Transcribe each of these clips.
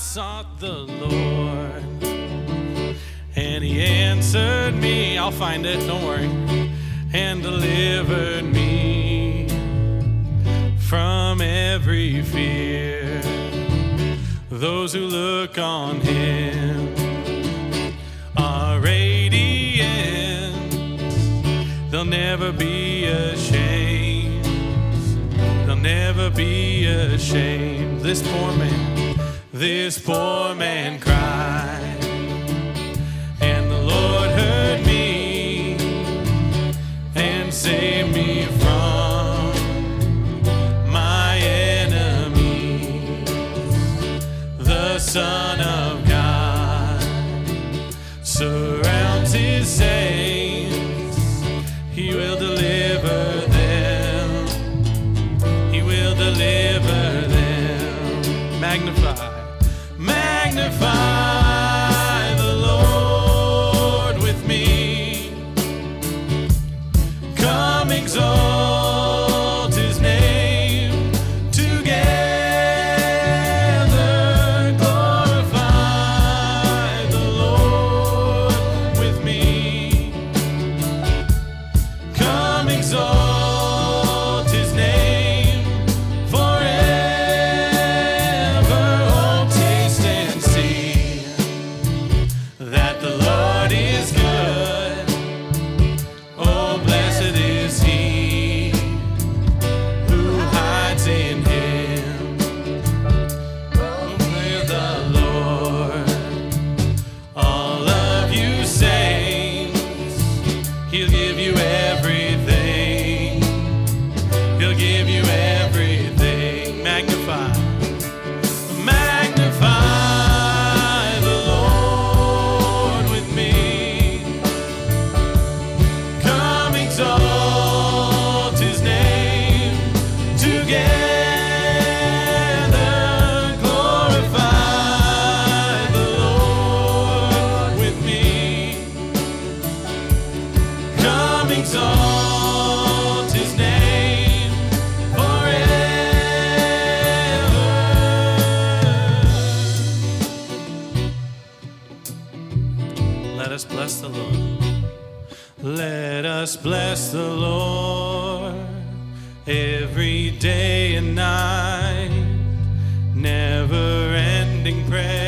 sought the Lord, and He answered me. I'll find it, don't worry, and delivered me from every fear. Those who look on Him are radiant, they'll never be ashamed. They'll never be ashamed. This poor man, this poor man cried, and the Lord heard me and saved me from my enemy. The Son of God Let us bless the Lord. Let us bless the Lord every day and night. Never ending praise.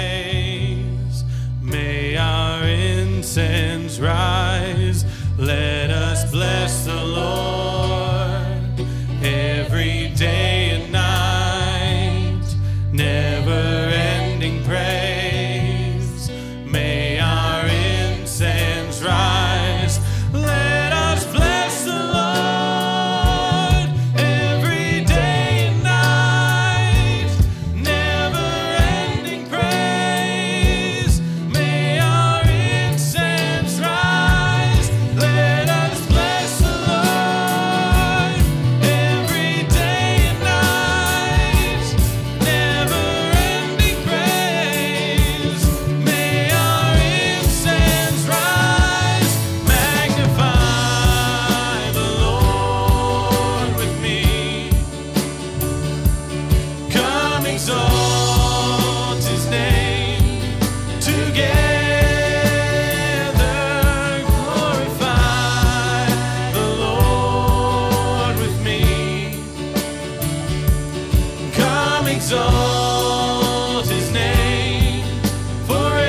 Exalt his name forever.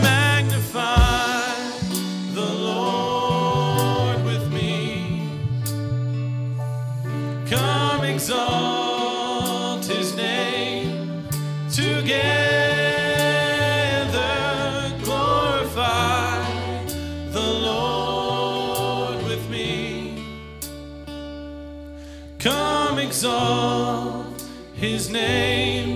Magnify the Lord with me. Come exalt his name together. Exalt his name.